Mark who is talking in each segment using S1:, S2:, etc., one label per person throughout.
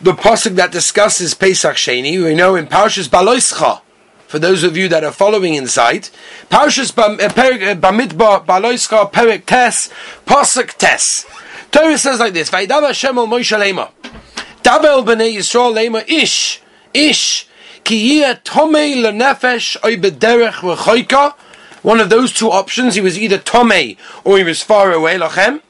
S1: the pasuk that discusses Pesach Sheni. We know in Parshas Baloischa, for those of you that are following inside, Parshas uh, uh, Bamidbar Baloischa Perik Tes Pasuk Tes. Torah says like this: Vaydav Hashem al Moshe Lema, Dabel b'nei Yisrael Lema Ish Ish Ki Yeh Tomei LeNefesh Oy Bederech V'Choika one of those two options, he was either Tomei or he was far away, Lachem.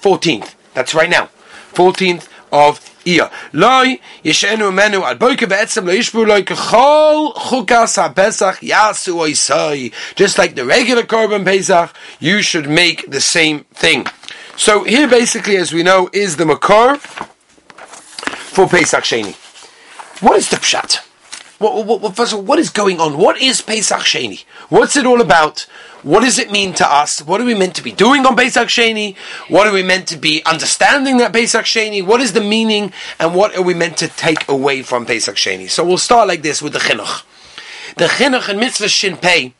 S1: 14th. That's right now. 14th of Iyah. Loi yeshenu menu ad boike ve'etzem loi kechol chukas ha'pesach yasu. Just like the regular Korban Pesach, you should make the same thing. So here, basically, as we know, is the makar for Pesach Sheni. What is the pshat? What, what, first of all, what is going on? What is Pesach Sheni? What's it all about? What does it mean to us? What are we meant to be doing on Pesach Sheni? What are we meant to be understanding that Pesach Sheni? What is the meaning and what are we meant to take away from Pesach Sheni? So we'll start like this with the chinuch. The chinuch in Mitzvah Shin Pei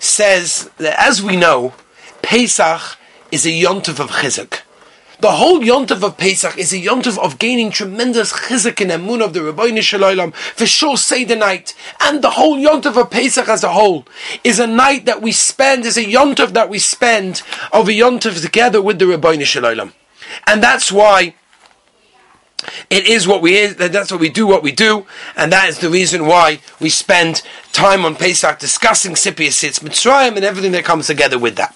S1: says that as we know, Pesach is a yontif of chizuk. The whole yontif of Pesach is a yontif of gaining tremendous chizuk and emun of the Rabbeinu Shalom for sure Seder night. And the whole yontif of Pesach as a whole is a night that we spend, is a yontif that we spend of a yontif together with the Rabbeinu Shalom. And that's why it is what we is. That's what we do. What we do, and that is the reason why we spend time on Pesach discussing Sipia Sitz Mitzrayim and everything that comes together with that.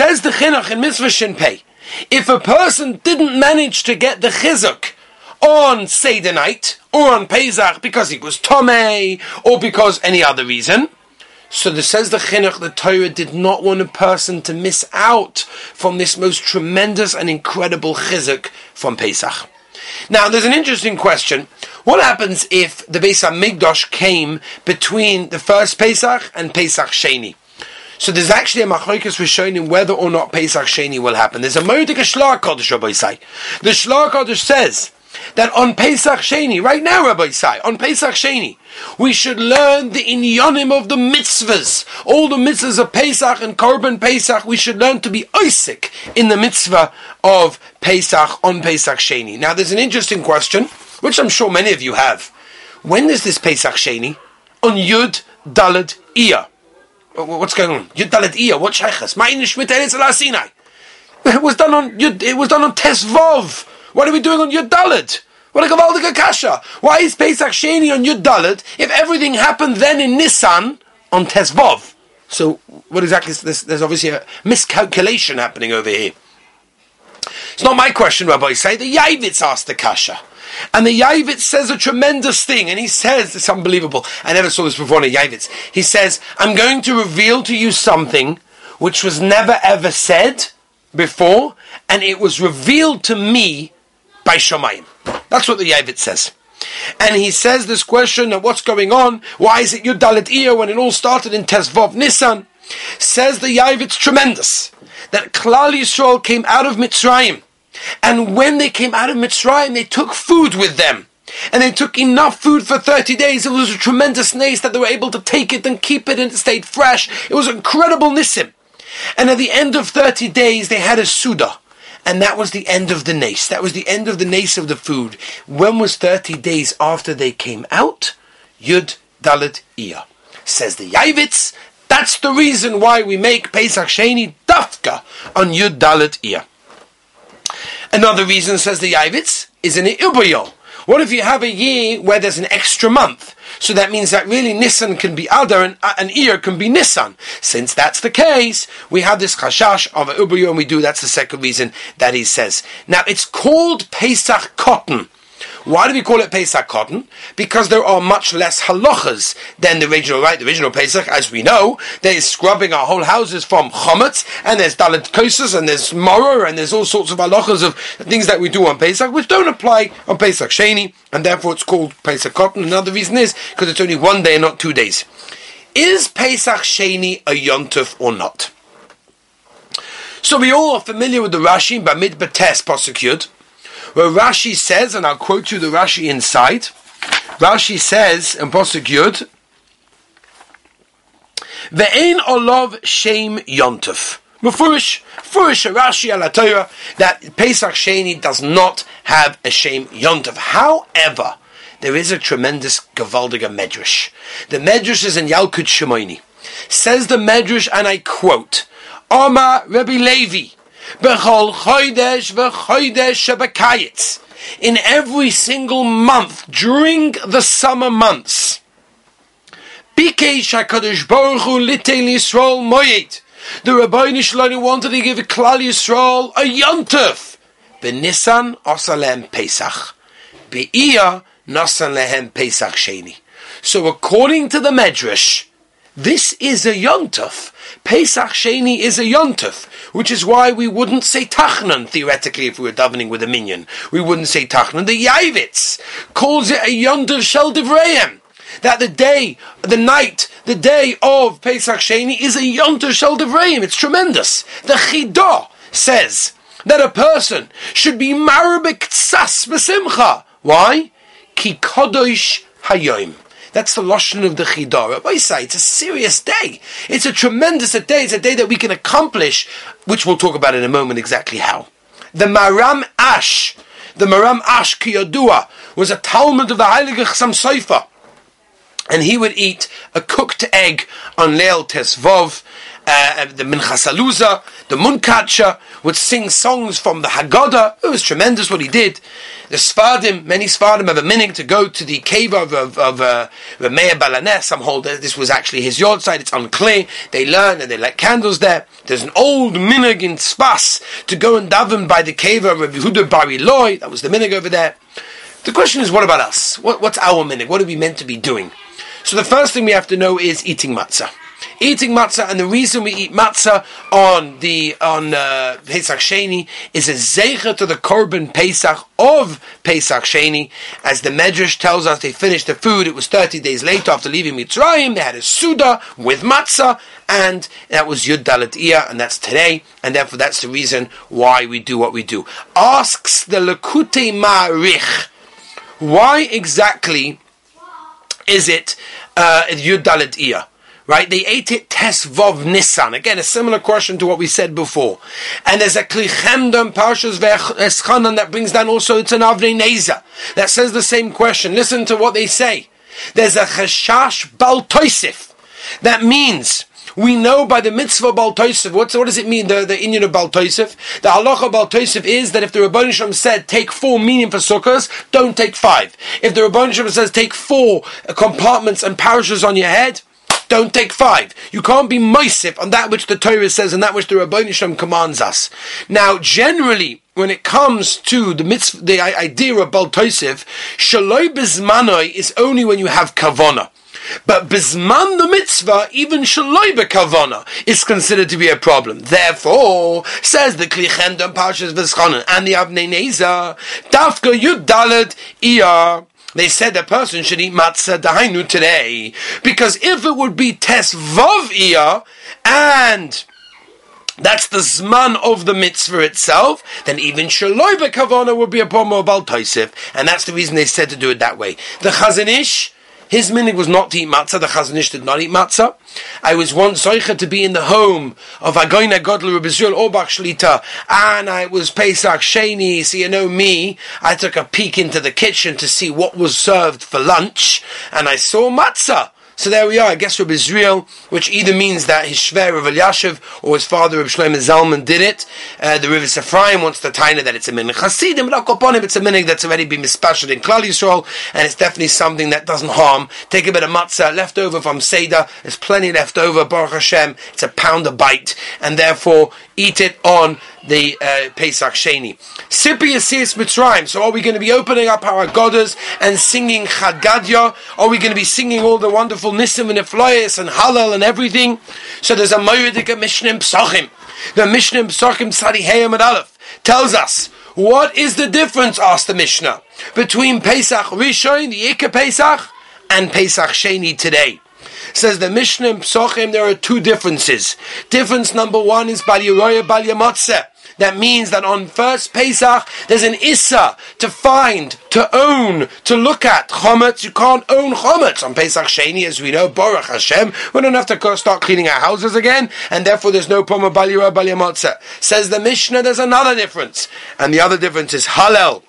S1: Says the chinuch in Mitzvah Shinpei, if a person didn't manage to get the chizuk on Seder night or on Pesach because he was Tomei or because any other reason, so this says the chinuch, the Torah did not want a person to miss out from this most tremendous and incredible chizuk from Pesach. Now, there's an interesting question. What happens if the Beis Hamikdash came between the first Pesach and Pesach Sheni? So there's actually a machlokes rishonim whether or not Pesach Sheni will happen. There's a moedik Shlar Kodesh, Rabbi Say. The Shlar Kodesh says that on Pesach Sheni, right now, Rabbi Say, on Pesach Sheni, we should learn the inyanim of the mitzvahs. All the mitzvahs of Pesach and Korban Pesach, we should learn to be Isaac in the mitzvah of Pesach on Pesach Sheni. Now, there's an interesting question, which I'm sure many of you have. When is this Pesach Sheni? On Yud Dalad Iyah. What's going on? Yudalet Iya, what shaykhas? Ma'in Shmita Eretz Sinai. It was done on it was done on Tesvov. What are we doing on Yudalet? What a Gavaldiga Kasha. Why is Pesach Sheni on Yudalet if everything happened then in Nissan on Tesvov? So what exactly is this? There's obviously a miscalculation happening over here. It's not my question, Rabbi. Say the Yavitz asked the Kasha. And the Yavitz says a tremendous thing, and he says, it's unbelievable. I never saw this before in a. He says, I'm going to reveal to you something which was never ever said before, and it was revealed to me by Shomayim. That's what the Yavitz says. And he says this question of what's going on, why is it Yudalit Iyo when it all started in Tesvov Nissan? Says the Yavitz tremendous, that Klal Yisrael came out of Mitzrayim, and when they came out of Mitzrayim, they took food with them. And they took enough food for 30 days. It was a tremendous nace that they were able to take it and keep it and it stayed fresh. It was incredible nissim. And at the end of 30 days, they had a Suda. And that was the end of the nace. That was the end of the nace of the food. When was 30 days after they came out? Yud Dalit Iyah. Says the Yavitz, that's the reason why we make Pesach Sheni Dafka on Yud Dalit Iyah. Another reason, says the Yavitz, is an Ibayol. What if you have a year where there's an extra month? So that means that really Nissan can be Adar and uh, can be Nissan. Since that's the case, we have this chashash of a Ubayo and we do, that's the second reason that he says. Now it's called Pesach Katan. Why do we call it Pesach Katan? Because there are much less halachas than the original, right? The original Pesach, as we know, there is scrubbing our whole houses from chometz, and there's dalit kosas, and there's morah, and there's all sorts of halachas of things that we do on Pesach, which don't apply on Pesach Sheni, and therefore it's called Pesach Katan. Another reason is because it's only one day and not two days. Is Pesach Sheni a yontif or not? So we all are familiar with the Rashi, Bamid Bates prosecuted where Rashi says, and I'll quote you the Rashi inside. Rashi says in Pasuk Yud, Ve'ein olav shem yontef. Mufurish, Furish Rashi al Torah that Pesach Sheni does not have a shame yontav. However, there is a tremendous Gavaldiga Medrash. The Medrash is in Yalkut Shimoini. Says the Medrash, and I quote, Oma Rebbe Levi, Bechol Chodesh v'Chodesh Shebekayitz. In every single month during the summer months, Bikesh HaKadosh Baruch Hu Yisrael Moyed. The Rabbi Shalom wanted to give Klal Yisrael a Yontef. Benisan Osalem Pesach. Be'iyah Nasan Lehem Pesach Sheni. So according to the Medrash, this is a Yontef. Pesach Sheni is a Yontef, which is why we wouldn't say Tachnan, theoretically, if we were davening with a minion. We wouldn't say Tachnan. The Yavitz calls it a Yontef Shel that the day, the night, the day of Pesach Sheni is a Yonter Shel. It's tremendous. The Chidah says that a person should be marabik tzas b'simcha. Why? Ki kodosh hayoim. That's the lashon of the Chidah. Rabbi say it's a serious day. It's a tremendous day. It's a day that we can accomplish, which we'll talk about in a moment exactly how. The Maharam Ash, the Maharam Ash Kiyodua, was a Talmud of the Heilige Chassam Sofer and he would eat a cooked egg on Leil Tesvov, uh, the Minchas Elazar, the Munkacha, would sing songs from the Haggadah. It was tremendous what he did. The Sfardim, many Sfardim have a minute to go to the cave of, of, of uh, Meir Baal Haness. Some hold that this was actually his yard site. It's unclear. They learn and they light candles there. There's an old minig in Spas to go and daven by the cave of Yehuda bar Ilai. That was the minig over there. The question is, what about us? What, what's our minig? What are we meant to be doing? So the first thing we have to know is eating matzah. Eating matzah, and the reason we eat matzah on the on uh, Pesach Sheni is a zecher to the korban Pesach of Pesach Sheni. As the Medrash tells us, they finished the food. It was thirty days later after leaving Mitzrayim. They had a suda with matzah, and that was Yud Dalet and that's today. And therefore, that's the reason why we do what we do. Asks the Likutei Maharich, why exactly? is it uh, Yud Dalet Iyah? Right? They ate it Tes Vov Nissan. Again, a similar question to what we said before. And there's a Kli Chemdah Parshas V'Eschanan that brings down also it's an Avnei Neza that says the same question. Listen to what they say. There's a Cheshash Bal Toisif. That means we know by the mitzvah Bal what, does it mean, the, the Indian of Bal? The halacha Bal is that if the Rabban Shem said take four meaning for sukkahs, don't take five. If the Rabban Shem says take four compartments and parishes on your head, don't take five. You can't be moisif on that which the Torah says and that which the Rabban Shem commands us. Now, generally, when it comes to the mitzvah, the idea of Bal Tosef, shaloi bizmanoi is only when you have kavana. But bisman the mitzvah, even shaloi bekavana, is considered to be a problem. Therefore, says the Kli Chemdah Parshas Veschanan and the Avnei Neza, Dafka Yud Dalet. They said a person should eat matzah dahainu today because if it would be tes vav iyah and that's the zman of the mitzvah itself, then even shaloi bekavana would be a of Bal and that's the reason they said to do it that way. The Chazon Ish his minig was not to eat matzah. The Chazon Ish did not eat matzah. I was once zoicha to be in the home of Agoina Godler Rebizul Auerbach Shlita, and I was Pesach Sheni. So you know me, I took a peek into the kitchen to see what was served for lunch, and I saw matzah. So there we are. I guess Rabbi Israel, which either means that his Shver of Eliashiv or his father Rabbi Shlomo Zalman did it. Uh, the River Ephraim wants to tie that it's a minig Chasidim, but upon him it's a minig that's already been mispashed in Klal Yisrael, and it's definitely something that doesn't harm. Take a bit of matzah left over from Seder. There's plenty left over. Baruch Hashem, it's a pound a bite, and therefore eat it on the uh, Pesach Sheni. Sipi Yasias Mitzrayim. So are we going to be opening up our goddess and singing Chad Gadya? Are we going to be singing all the wonderful Nisim and Efloyas and Halal and everything? So there's a Moyedika Mishnah Psachim. The Mishnah Psachim Tzadihayim and Aleph tells us what is the difference, asked the Mishnah, between Pesach Rishon, the Ikka Pesach, and Pesach Sheni today. Says the Mishnah in there are two differences. Difference number one is Bal Yeroya Bal That means that on first Pesach, there's an Issa to find, to own, to look at. Chometz, you can't own Chometz. On Pesach Sheni, as we know, Baruch Hashem, we don't have to start cleaning our houses again, and therefore there's no problem of Balira Balyamotza. Says the Mishnah, there's another difference. And the other difference is Hallel.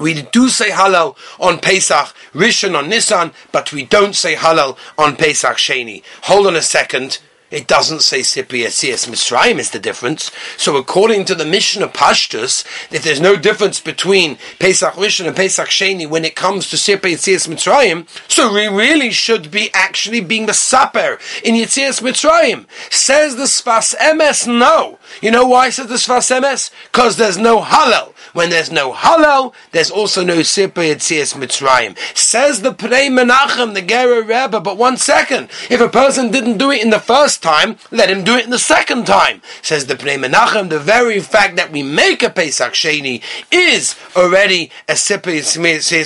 S1: We do say halal on Pesach, Rishon on Nissan, but we don't say halal on Pesach Sheni. Hold on a second. It doesn't say Sipi Yetzias Mitzrayim is the difference. So according to the mission of Pashtus, if there's no difference between Pesach Rishon and Pesach Sheni when it comes to Sipi Yetzias Mitzrayim, so we really should be actually being the Saper in Yetzias Mitzrayim. Says the Sfas Emes, no. You know why says the Sfas Emes? Because there's no Hallel. When there's no Hallel, there's also no Sipi Yetzias Mitzrayim. Says the Pnei Menachem, the Gerrer Rebbe, but one second. If a person didn't do it in the first time, let him do it in the second time. Says the Pnei Menachem, the very fact that we make a Pesach Sheni is already a Sipir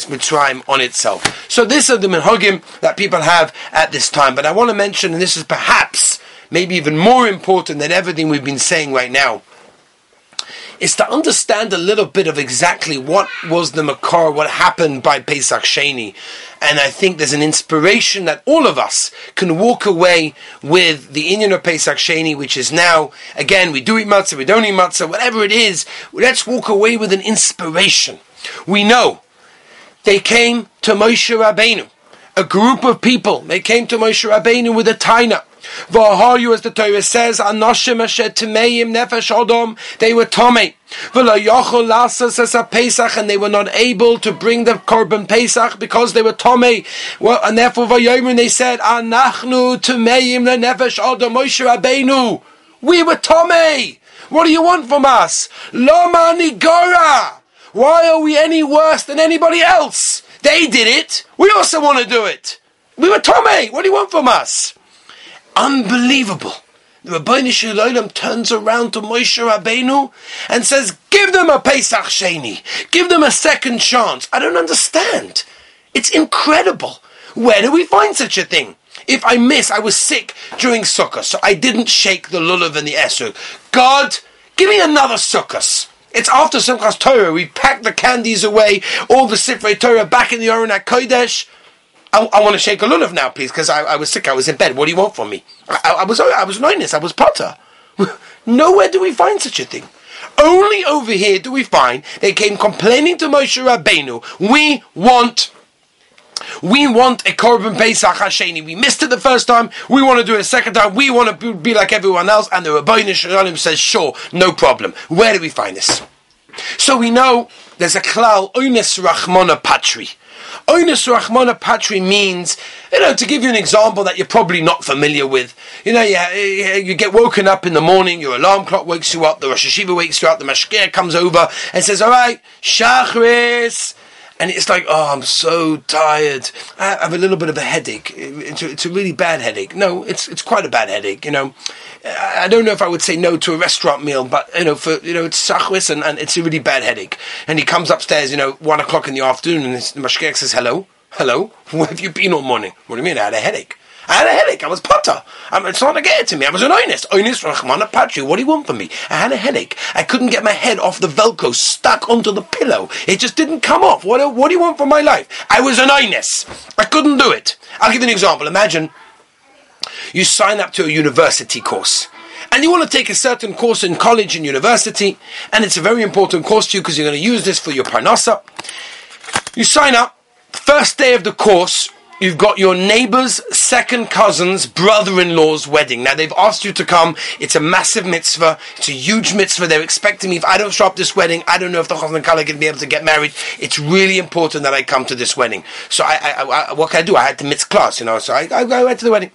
S1: Mitzrayim on itself. So these are the minhagim that people have at this time. But I want to mention, and this is perhaps maybe even more important than everything we've been saying right now, is to understand a little bit of exactly what was the Makar, what happened by Pesach Sheni. And I think there's an inspiration that all of us can walk away with the Indian of Pesach Sheni, which is now, again, we do eat matzah, we don't eat matzah, whatever it is, let's walk away with an inspiration. We know they came to Moshe Rabbeinu, a group of people, they came to Moshe Rabbeinu with a taina. V'ahayu, as the Torah says, anoshim asher timeim nefesh odom, they were tomei. V'lo lasas as a Pesach, and they were not able to bring the korban Pesach because they were tomei. Well, and therefore they said, anachnu timeim nefesh odom, Moshe Rabbeinu. We were tomei. What do you want from us? Loma nigora. Why are we any worse than anybody else? They did it. We also want to do it. We were tomei. What do you want from us? Unbelievable. The Rabbeinu Shalom turns around to Moshe Rabbeinu and says, give them a Pesach Sheni. Give them a second chance. I don't understand. It's incredible. Where do we find such a thing? If I miss, I was sick during Sukkah, so I didn't shake the lulav and the esrog. God, give me another Sukkah. It's after Simchas Torah. We pack the candies away, all the Sifrei Torah back in the Aron Kodesh. I, I want to shake a lulav now, please, because I, I, was sick. I was in bed. What do you want from me? I, I was I was minus. I was potter. Nowhere do we find such a thing. Only over here do we find they came complaining to Moshe Rabbeinu. We want. We want a Korban Pesach Hasheni. We missed it the first time. We want to do it a second time. We want to be like everyone else. And the Rabbeinu Shalom says, sure, no problem. Where do we find this? So we know there's a klal, Oines Rachmona Patri. Onus Rahmana Patri means, you know, to give you an example that you're probably not familiar with. You know, you, you get woken up in the morning, your alarm clock wakes you up, the Rosh Hashiva wakes you up, the Mashkir comes over and says, all right, Shachris, and it's like, oh, I'm so tired. I have a little bit of a headache. It's a, it's a really bad headache. No, it's it's quite a bad headache. You know, I don't know if I would say no to a restaurant meal, but you know, for you know, it's sachwis and, and it's a really bad headache. And he comes upstairs, you know, one o'clock in the afternoon, and the mashkek says, "Hello, hello, where have you been all morning? What do you mean? I had a headache." I had a headache. I was potter. Um, it's not to get it to me. I was an honest. Honest Rahman Patri. What do you want from me? I had a headache. I couldn't get my head off the Velcro stuck onto the pillow. It just didn't come off. What, what do you want from my life? I was an honest. I couldn't do it. I'll give you an example. Imagine you sign up to a university course and you want to take a certain course in college and university, and it's a very important course to you because you're going to use this for your parnasa. You sign up, first day of the course, You've got your neighbor's second cousin's brother-in-law's wedding. Now they've asked you to come. It's a massive mitzvah. It's a huge mitzvah. They're expecting me. If I don't show up this wedding, I don't know if the chazan kala can be able to get married. It's really important that I come to this wedding. So I, I, I what can I do? I had to miss class, you know. So I, I went to the wedding.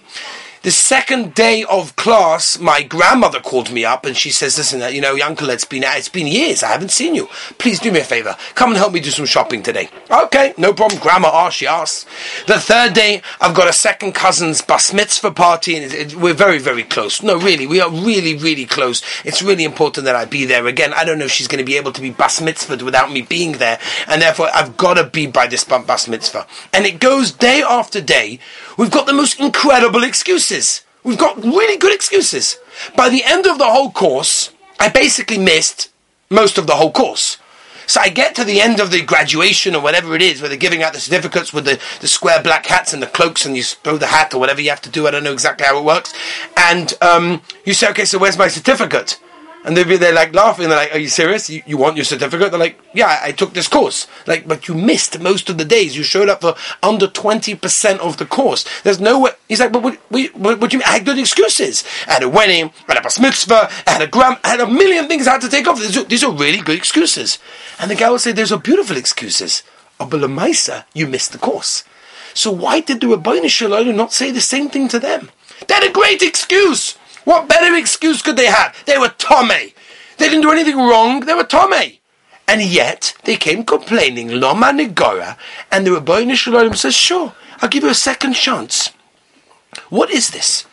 S1: The second day of class, my grandmother called me up and she says, "Listen, uh, you know, uncle, it's been it's been years. I haven't seen you. Please do me a favor. Come and help me do some shopping today." Okay, no problem. Grandma asked. She asked. The third day, I've got a second cousin's bas mitzvah party, and it, it, we're very, very close. No, really, we are really, really close. It's really important that I be there. Again, I don't know if she's going to be able to be bas mitzvah without me being there, and therefore I've got to be by this bas mitzvah. And it goes day after day. We've got the most incredible excuses excuses. We've got really good excuses. By the end of the whole course, I basically missed most of the whole course. So I get to the end of the graduation or whatever it is, where they're giving out the certificates with the, the square black hats and the cloaks, and you throw the hat or whatever you have to do. I don't know exactly how it works. And um, you say, okay, so where's my certificate? And they're, they're like laughing. They're like, "Are you serious? You, you want your certificate?" They're like, "Yeah, I, I, took this course." Like, but you missed most of the days. You showed up for under twenty percent of the course. There's no way. He's like, "But what, what, what, do you? I had good excuses. I had a wedding, I had a bas mitzvah, I had a gram, I had a million things I had to take off. These are, these are really good excuses." And the guy would say, "Those are beautiful excuses." But you missed the course. So why did the Rabbi Shalom not say the same thing to them? They had a great excuse. What better excuse could they have? They were Tommy. They didn't do anything wrong. They were Tommy. And yet, they came complaining, Loma Negora, and the Rabbi Shalom says, sure, I'll give you a second chance. What is this?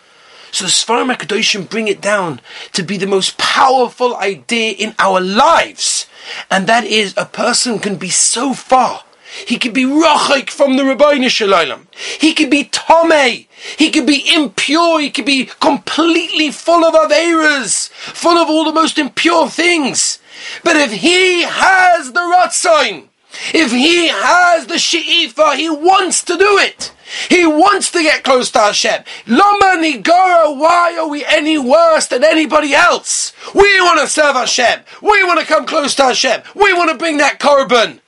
S1: So the Sfarim HaKadoshim bring it down to be the most powerful idea in our lives. And that is a person can be so far he could be rochik from the Rabbeinu Shalom. He could be tomei. He could be impure. He could be completely full of averas, full of all the most impure things. But if he has the Ratzon, if he has the She'ifa, he wants to do it. He wants to get close to Hashem. Lama Nigara, why are we any worse than anybody else? We want to serve Hashem. We want to come close to Hashem. We want to bring that korban.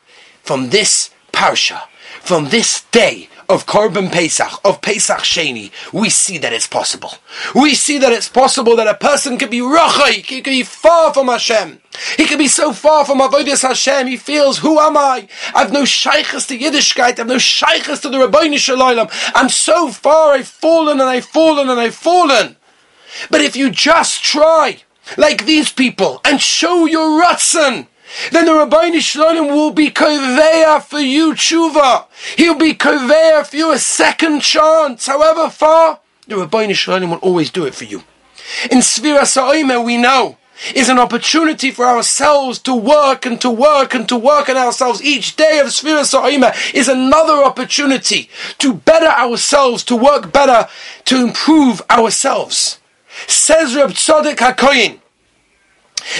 S1: From this parsha, from this day of Korban Pesach, of Pesach Sheni, we see that it's possible. We see that it's possible that a person can be rachai, he can be far from Hashem. He can be so far from Avodas Hashem, he feels, who am I? I've no shaykhs to Yiddishkeit, I've no shaykhs to the Rabbeinu Shalom. I'm so far, I've fallen and I've fallen and I've fallen. But if you just try, like these people, and show your Ratzon, then the Rabbi Shalom will be koveya for you tshuva. He'll be koveya for you a second chance, however far. The Rabbi Shalom will always do it for you. In Svira Sa'omer we know is an opportunity for ourselves to work and to work and to work on ourselves. Each day of Svira Sa'omer is another opportunity to better ourselves, to work better, to improve ourselves. Says Reb Tzadok HaKoyin,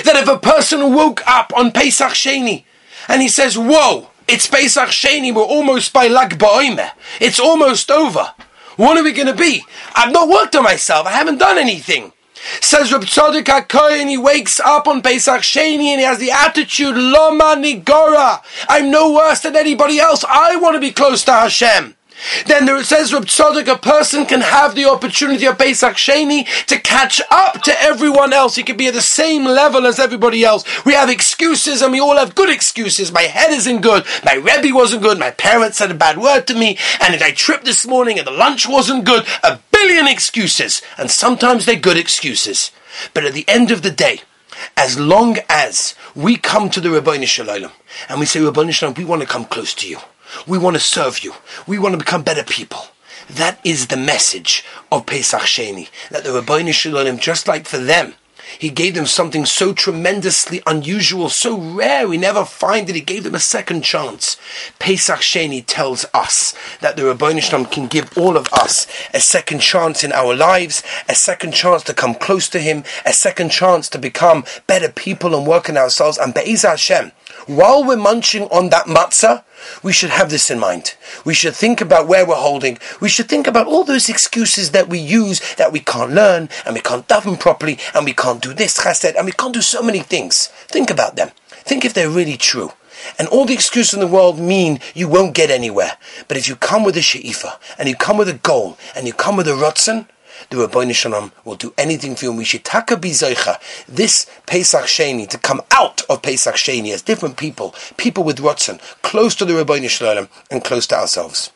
S1: that if a person woke up on Pesach Sheni and he says, Whoa, it's Pesach Sheni, we're almost by Lag Ba'omer, it's almost over. What are we going to be? I've not worked on myself, I haven't done anything. Says Reb Tzadok HaKoyin, he wakes up on Pesach Sheni and he has the attitude, Loma Nigora, I'm no worse than anybody else, I want to be close to Hashem. Then there it says, Reb Tzadok, a person can have the opportunity of Pesach Sheni to catch up to everyone else. He can be at the same level as everybody else. We have excuses and we all have good excuses. My head isn't good. My Rebbe wasn't good. My parents said a bad word to me. And I tripped this morning and the lunch wasn't good. A billion excuses. And sometimes they're good excuses. But at the end of the day, as long as we come to the Rabbi Shalom and we say, Rabbi Shalom, we want to come close to you. We want to serve you. We want to become better people. That is the message of Pesach Sheni. That the Rabbi Shalom, just like for them, he gave them something so tremendously unusual, so rare, we never find it. He gave them a second chance. Pesach Sheni tells us that the Rabbi Shalom can give all of us a second chance in our lives, a second chance to come close to Him, a second chance to become better people and work on ourselves. And Be'ez Hashem, while we're munching on that matzah, we should have this in mind. We should think about where we're holding. We should think about all those excuses that we use that we can't learn and we can't daven properly and we can't do this chesed and we can't do so many things. Think about them. Think if they're really true. And all the excuses in the world mean you won't get anywhere. But if you come with a she'ifa and you come with a goal and you come with a rotzen, the Rabbi Shalom will do anything for you. And We should taka bizoicha this Pesach Sheni to come out of Pesach Sheni as different people, people with Ratzon, close to the Rabbi Shalom and close to ourselves.